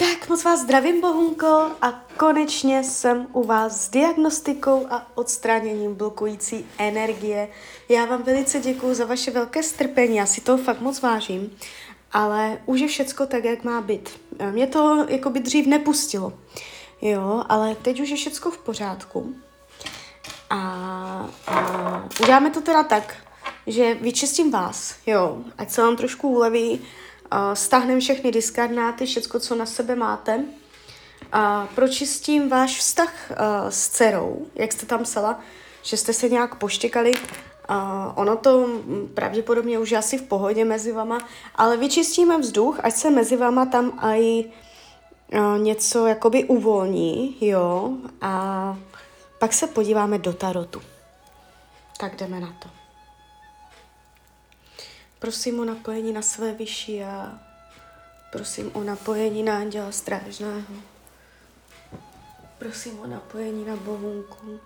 Tak moc vás zdravím, Bohunko, a konečně jsem u vás s diagnostikou a odstraněním blokující energie. Já vám velice děkuji za vaše velké strpení, já si toho fakt moc vážím, ale už je všecko tak, jak má být. Mě to jako by dřív nepustilo, jo, ale teď už je všecko v pořádku. A, a uděláme to teda tak, že vyčistím vás, jo, ať se vám trošku uleví, stáhneme všechny diskarnáty, všecko, co na sebe máte, a pročistím váš vztah uh, s dcerou, jak jste tam psala, že jste se nějak poštěkali, uh, ono to pravděpodobně už asi v pohodě mezi vama, ale vyčistíme vzduch, ať se mezi vama tam i uh, něco jakoby uvolní, jo, a pak se podíváme do tarotu. Tak jdeme na to. Prosím o napojení na své vyšší a prosím o napojení na anděla strážného. Prosím o napojení na bohunku.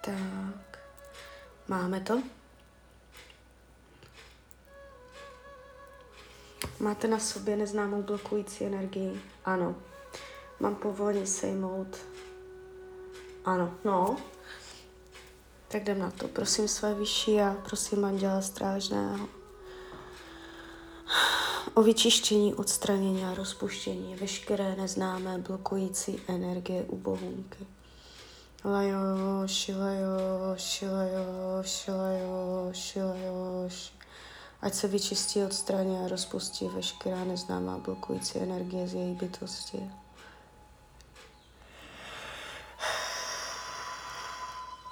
Tak, máme to? Máte na sobě neznámou blokující energii? Ano. Mám povolení sejmout? Ano, no, tak jdem na to. Prosím své vyšší a prosím Anděla Strážného o vyčištění, odstranění a rozpuštění veškeré neznámé blokující energie u bohunky. Lajo, šilajo, šilajo, šilajo, šilajo, Ať se vyčistí, odstraní a rozpustí veškerá neznámá blokující energie z její bytosti.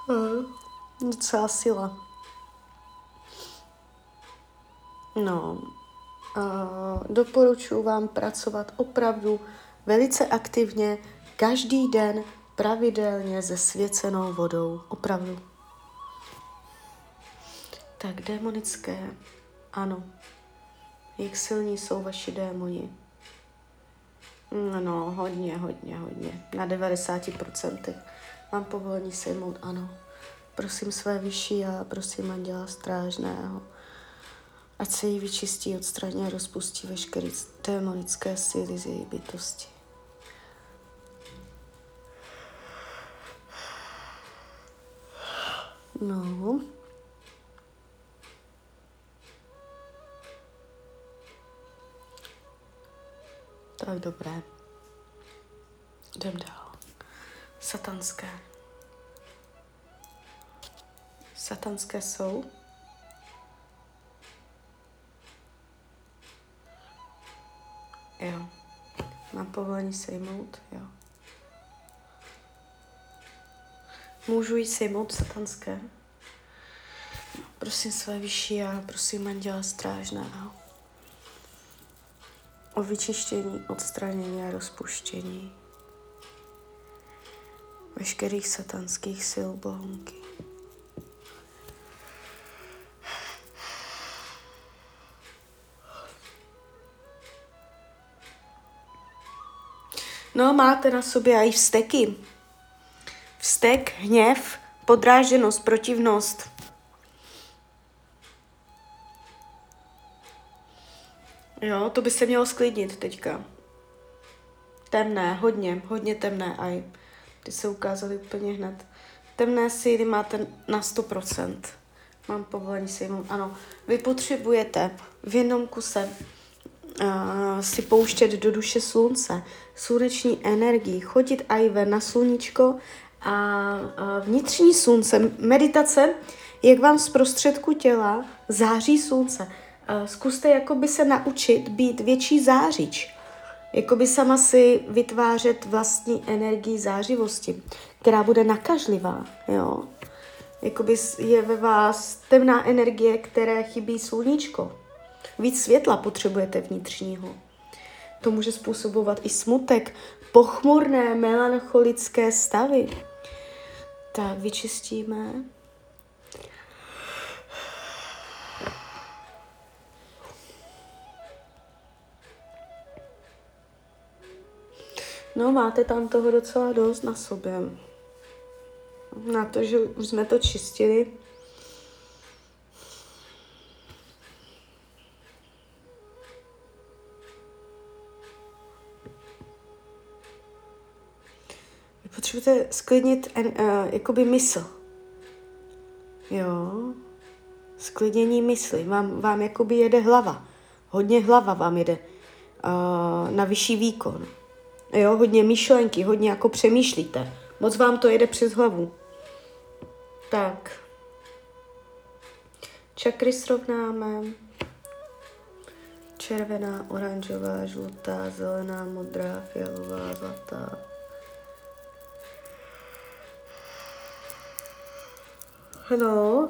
Hmm docela sila. No, uh, doporučuji vám pracovat opravdu velice aktivně každý den pravidelně se svěcenou vodou. Opravdu. Tak démonické, ano. Jak silní jsou vaši démoni? No, hodně, hodně, hodně. Na 90% mám povolení sejmout, ano prosím své vyšší a prosím anděla strážného, ať se jí vyčistí, odstraní a rozpustí veškeré démonické síly z její bytosti. No. Tak dobré. Jdem dál. Satanské. Satanské jsou. Jo. Mám povolení sejmout? Jo. Můžu jí sejmout satanské? Prosím své vyšší a prosím anděla strážného o vyčištění, odstranění a rozpuštění veškerých satanských sil bohunky. No, máte na sobě i vzteky. Vztek, hněv, podráženost, protivnost. Jo, to by se mělo sklidnit teďka. Temné, hodně, hodně temné aj. Ty se ukázaly úplně hned. Temné síly máte na 100%. Mám povolení si ano. Vy potřebujete v jednom kuse uh, si pouštět do duše slunce, sluneční energii, chodit i ven na sluníčko a uh, vnitřní slunce, meditace, jak vám z prostředku těla září slunce. Uh, zkuste jakoby se naučit být větší zářič, jakoby sama si vytvářet vlastní energii zářivosti, která bude nakažlivá, jo. Jakoby je ve vás temná energie, které chybí sluníčko, Víc světla potřebujete vnitřního. To může způsobovat i smutek, pochmurné, melancholické stavy. Tak vyčistíme. No, máte tam toho docela dost na sobě. Na to, že už jsme to čistili, potřebujete sklidnit en, uh, jakoby mysl. Jo. Sklidnění mysli. Vám, vám jakoby jede hlava. Hodně hlava vám jede uh, na vyšší výkon. Jo, hodně myšlenky, hodně jako přemýšlíte. Moc vám to jede přes hlavu. Tak. Čakry srovnáme. Červená, oranžová, žlutá, zelená, modrá, fialová, zlatá. No.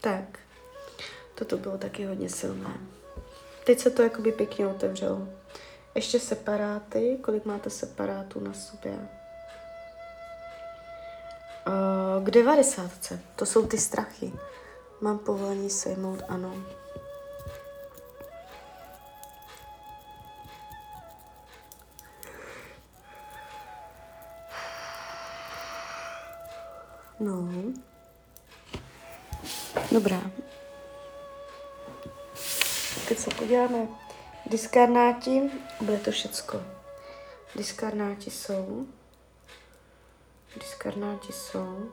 Tak. Toto bylo taky hodně silné. Teď se to jakoby pěkně otevřelo. Ještě separáty. Kolik máte separátů na sobě? Uh, k 90. To jsou ty strachy. Mám povolení sejmout, ano. No. Dobrá. Teď se podíváme. Diskarnáti, bude to všecko. Diskarnáti jsou. Diskarnáti jsou.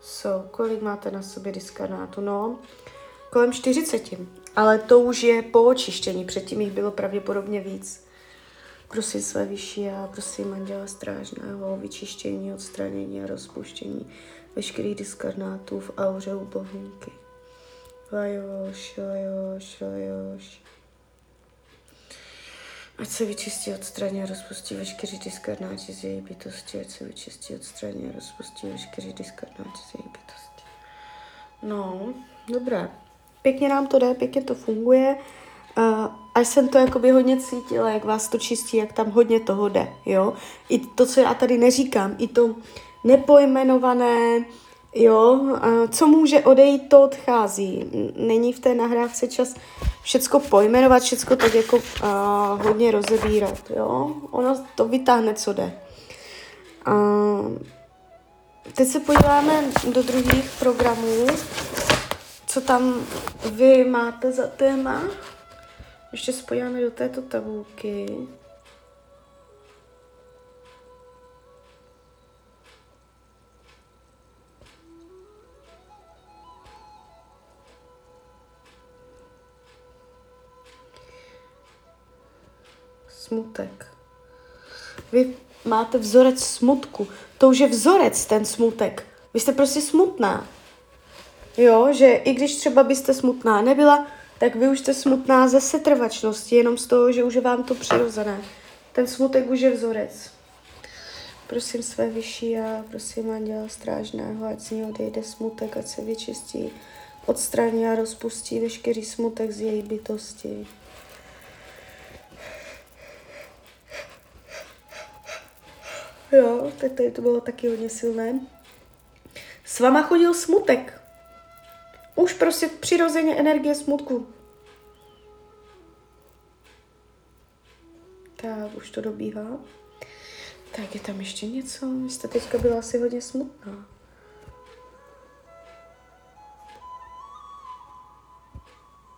Jsou. Kolik máte na sobě diskarnátu? No, kolem 40. Ale to už je po očištění. Předtím jich bylo pravděpodobně víc. Prosím své vyšší a prosím Anděla Strážného o vyčištění, odstranění a rozpuštění veškerých diskarnátů v auře u bohunky. Lajoš, lajoš, lajoš. Ať se vyčistí, odstraní a rozpustí veškerý diskarnáti z její bytosti. Ať se vyčistí, odstraní a rozpustí veškerý diskarnáti z její bytosti. No, dobré. Pěkně nám to jde, pěkně to funguje. Uh, až jsem to jakoby hodně cítila, jak vás to čistí, jak tam hodně toho jde, jo. I to, co já tady neříkám, i to nepojmenované, jo, co může odejít, to odchází. Není v té nahrávce čas všecko pojmenovat, všecko tak jako uh, hodně rozebírat, jo. Ono to vytáhne, co jde. Uh, teď se podíváme do druhých programů, co tam vy máte za téma. Ještě spojáme do této tabulky. Smutek. Vy máte vzorec smutku. To už je vzorec, ten smutek. Vy jste prostě smutná. Jo, že i když třeba byste smutná nebyla, tak vy už jste smutná ze setrvačnosti, jenom z toho, že už je vám to přirozené. Ten smutek už je vzorec. Prosím své vyšší a prosím anděla strážného, ať z ní odejde smutek, ať se vyčistí, odstraní a rozpustí veškerý smutek z její bytosti. Jo, tak tady to bylo taky hodně silné. S váma chodil smutek. Už prostě přirozeně energie smutku. Tak, už to dobíhá. Tak je tam ještě něco? Vy jste teďka byla asi hodně smutná.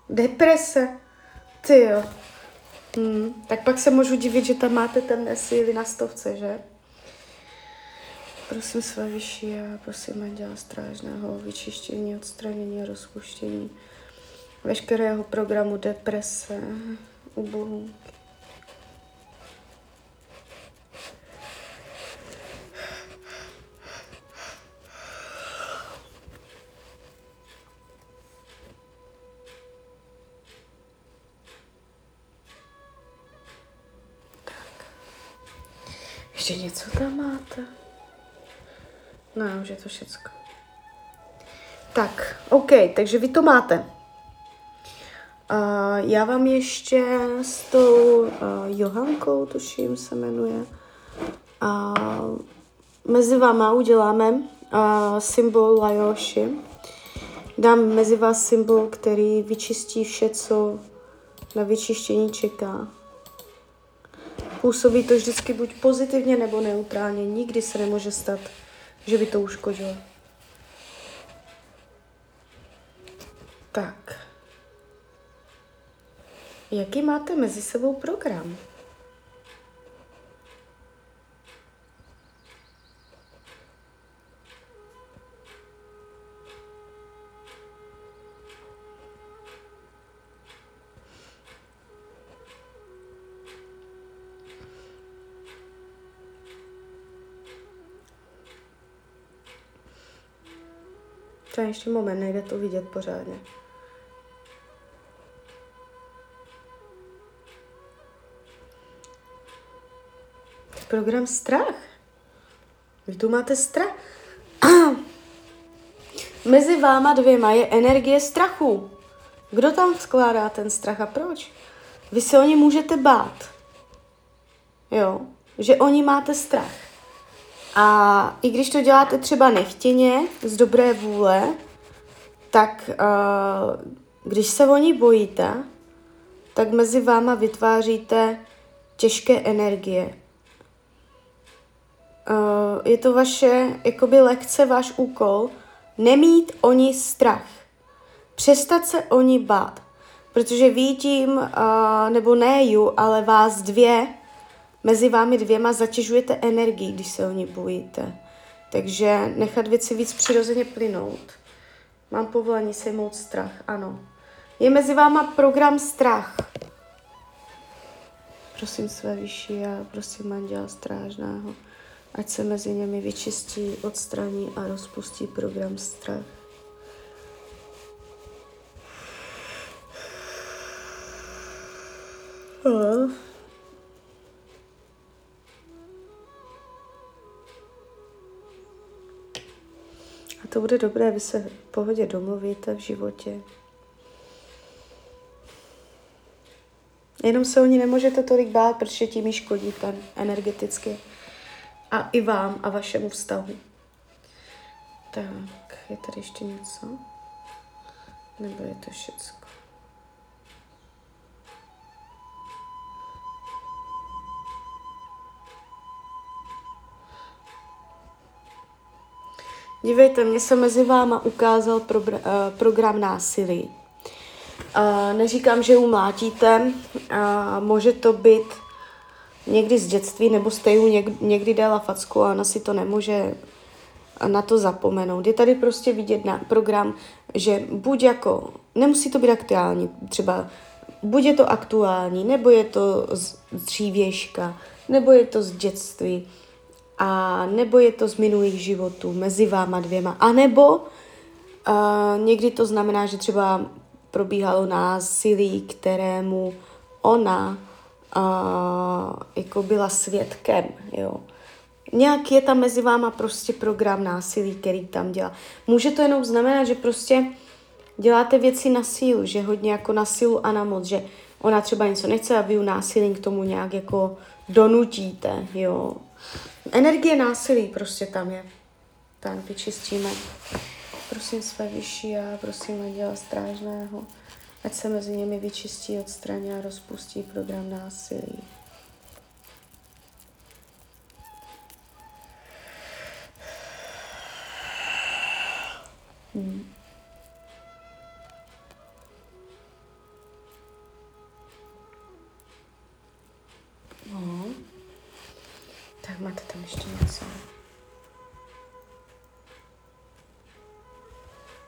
Deprese. Ty jo. Hmm. Tak pak se můžu divit, že tam máte temné síly na stovce, že? Prosím své vyšší a prosím Anděla Strážného o vyčištění, odstranění rozpuštění veškerého programu deprese u Bohu. Ještě něco tam máte? No, už je to všecko. Tak, OK, takže vy to máte. Uh, já vám ještě s tou uh, Johankou, tuším se jmenuje, uh, mezi váma uděláme uh, symbol Lajoši. Dám mezi vás symbol, který vyčistí vše, co na vyčištění čeká. Působí to vždycky buď pozitivně nebo neutrálně. Nikdy se nemůže stát že by to uškodilo. Tak. Jaký máte mezi sebou program? Je ještě moment, nejde to vidět pořádně. Program strach. Vy tu máte strach. Mezi váma dvěma je energie strachu. Kdo tam skládá ten strach a proč? Vy se o ně můžete bát. Jo, že oni máte strach. A i když to děláte třeba nechtěně, z dobré vůle, tak uh, když se o ní bojíte, tak mezi váma vytváříte těžké energie. Uh, je to vaše, jakoby lekce, váš úkol, nemít o ní strach. Přestat se o ní bát. Protože vidím, uh, nebo ne ju, ale vás dvě, mezi vámi dvěma zatěžujete energii, když se o ní bojíte. Takže nechat věci víc přirozeně plynout. Mám povolení sejmout strach, ano. Je mezi váma program strach. Prosím své vyšší a prosím manžela strážného, ať se mezi němi vyčistí, odstraní a rozpustí program strach. Oh. To bude dobré, vy se v pohodě domluvíte v životě. Jenom se o ní nemůžete tolik bát, protože tím ji škodíte energeticky. A i vám a vašemu vztahu. Tak, je tady ještě něco? Nebo je to všecko? Dívejte, mně se mezi váma ukázal pro, uh, program násilí. Uh, neříkám, že umlátíte, uh, může to být někdy z dětství, nebo jste ji něk, někdy dala facku a ona si to nemůže na to zapomenout. Je tady prostě vidět na program, že buď jako, nemusí to být aktuální, třeba buď je to aktuální, nebo je to z dřívějška, nebo je to z dětství a nebo je to z minulých životů mezi váma dvěma, a nebo uh, někdy to znamená, že třeba probíhalo násilí, kterému ona uh, jako byla svědkem, jo. Nějak je tam mezi váma prostě program násilí, který tam dělá. Může to jenom znamenat, že prostě děláte věci na sílu, že hodně jako na sílu a na moc, že ona třeba něco nechce a vy ju násilím k tomu nějak jako donutíte, jo. Energie násilí prostě tam je. Tak vyčistíme. Prosím své vyšší a prosím anděla strážného, ať se mezi nimi vyčistí, odstraní a rozpustí program násilí. Hmm.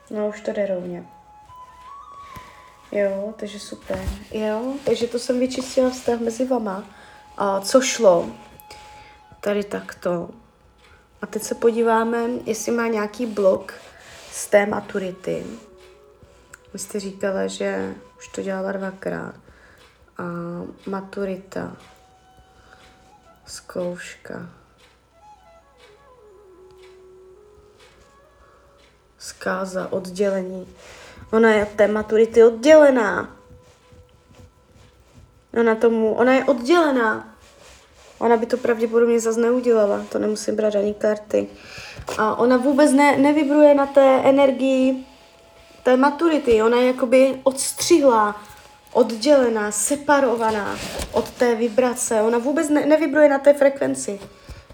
No už to jde rovně. Jo, takže super. Jo, takže to jsem vyčistila vztah mezi vama. A co šlo? Tady takto. A teď se podíváme, jestli má nějaký blok z té maturity. Vy jste říkala, že už to dělala dvakrát. A maturita zkouška. Zkáza, oddělení. Ona je té maturity oddělená. Ona tomu, ona je oddělená. Ona by to pravděpodobně zase neudělala, to nemusím brát ani karty. A ona vůbec ne, nevibruje na té energii té maturity, ona je jakoby odstřihlá, oddělená, separovaná od té vibrace. Ona vůbec ne, nevibruje na té frekvenci.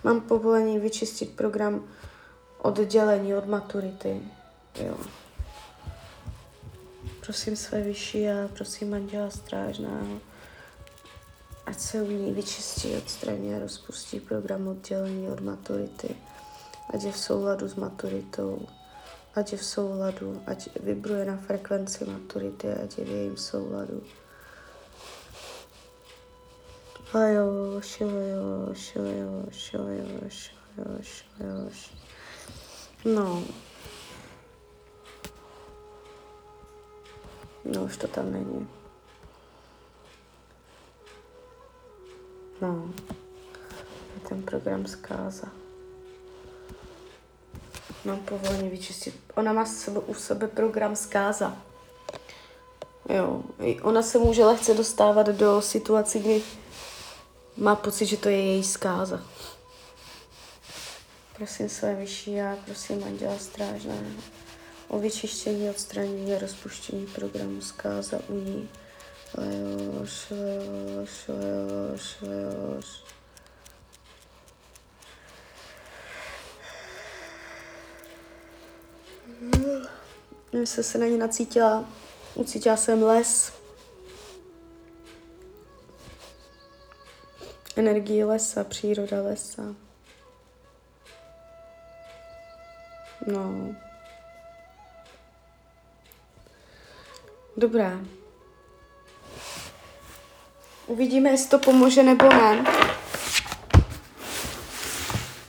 Mám povolení vyčistit program oddělení od maturity. Jo. Prosím své vyšší a prosím Anděla Strážného, ať se u ní vyčistí, odstraní a rozpustí program oddělení od maturity, ať je v souladu s maturitou, ať je v souladu, ať vibruje na frekvenci maturity, ať je v jejím souladu. Ajoš, ajoš, ajoš, ajoš, ajoš, ajoš. No. No, už to tam není. No. Je ten program zkáza. Mám povolení vyčistit. Ona má u sebe program zkáza. Jo, ona se může lehce dostávat do situací, kdy má pocit, že to je její zkáza. Prosím své vyšší já, prosím Anděla Strážného o vyčištění, odstranění a rozpuštění programu zkáza u ní. Lejoš, lejoš, lejoš, lejoš. Mě se se na ně nacítila, ucítila jsem les, energii lesa, příroda lesa. No. Dobrá. Uvidíme, jestli to pomůže nebo ne.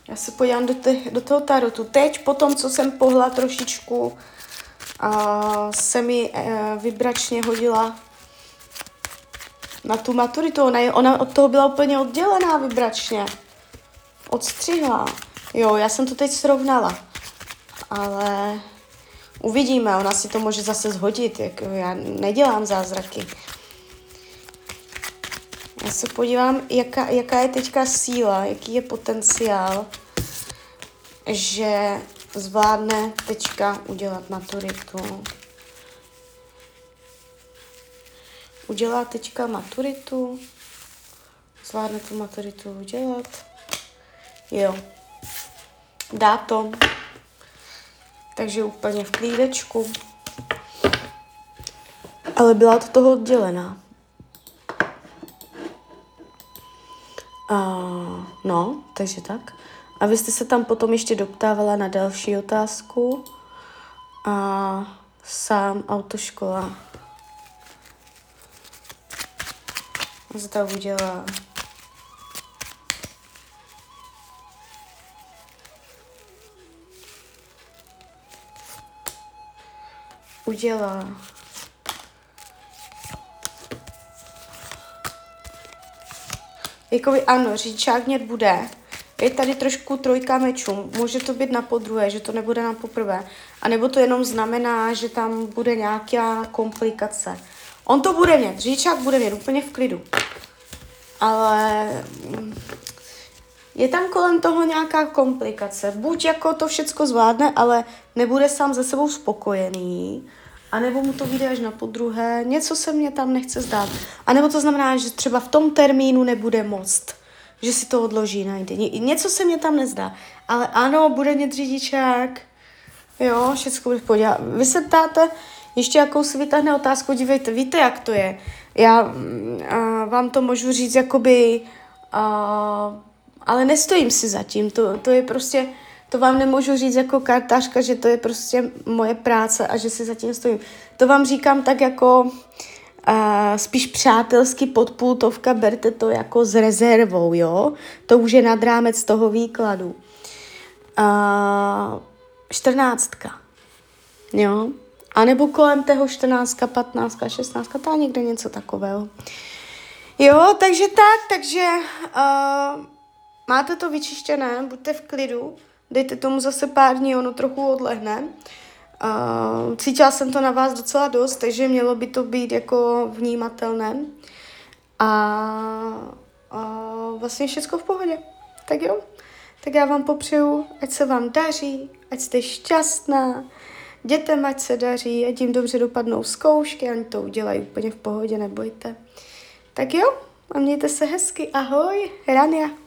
Já se podívám do, te, do toho tarotu. Teď, po tom, co jsem pohla trošičku, a se mi e, vibračně hodila na tu maturitu. Ona, je, ona od toho byla úplně oddělená vibračně. Odstřihla. Jo, já jsem to teď srovnala. Ale uvidíme, ona si to může zase zhodit. Jak, já nedělám zázraky. Já se podívám, jaká, jaká je teďka síla, jaký je potenciál, že zvládne teďka udělat maturitu. Udělá teďka maturitu. Zvládne tu maturitu udělat. Jo. Dá to. Takže úplně v klídečku. Ale byla to toho oddělená. A, no, takže tak. A vy jste se tam potom ještě doptávala na další otázku. A sám autoškola zda udělá udělá Jakoby ano, říčák mět bude. Je tady trošku trojka mečů. Může to být na podruhé, že to nebude na poprvé. A nebo to jenom znamená, že tam bude nějaká komplikace. On to bude mít, říčák bude mít úplně v klidu. Ale mm, je tam kolem toho nějaká komplikace. Buď jako to všecko zvládne, ale nebude sám ze sebou spokojený, a nebo mu to vyjde až na podruhé, něco se mě tam nechce zdát. A nebo to znamená, že třeba v tom termínu nebude moc, že si to odloží, najde. Ně, něco se mě tam nezdá. Ale ano, bude mít řidičák, jo, všechno bude podívat. Vy se ptáte, ještě jakou si vytáhne otázku, dívejte, víte, jak to je. Já uh, vám to můžu říct jakoby, uh, ale nestojím si za tím, to, to je prostě, to vám nemůžu říct jako kartářka, že to je prostě moje práce a že si zatím stojím. To vám říkám tak jako uh, spíš přátelsky podpultovka, berte to jako s rezervou, jo? To už je nad rámec toho výkladu. Uh, čtrnáctka, jo? A nebo kolem toho 14, 15, 16, tá někde něco takového. Jo, takže tak, takže uh, máte to vyčištěné, buďte v klidu, dejte tomu zase pár dní, ono trochu odlehne. Uh, cítila jsem to na vás docela dost, takže mělo by to být jako vnímatelné. A uh, vlastně všechno v pohodě. Tak jo, tak já vám popřeju, ať se vám daří, ať jste šťastná, Dětem ať se daří, ať jim dobře dopadnou zkoušky, oni to udělají úplně v pohodě, nebojte. Tak jo, a mějte se hezky, ahoj, Rania.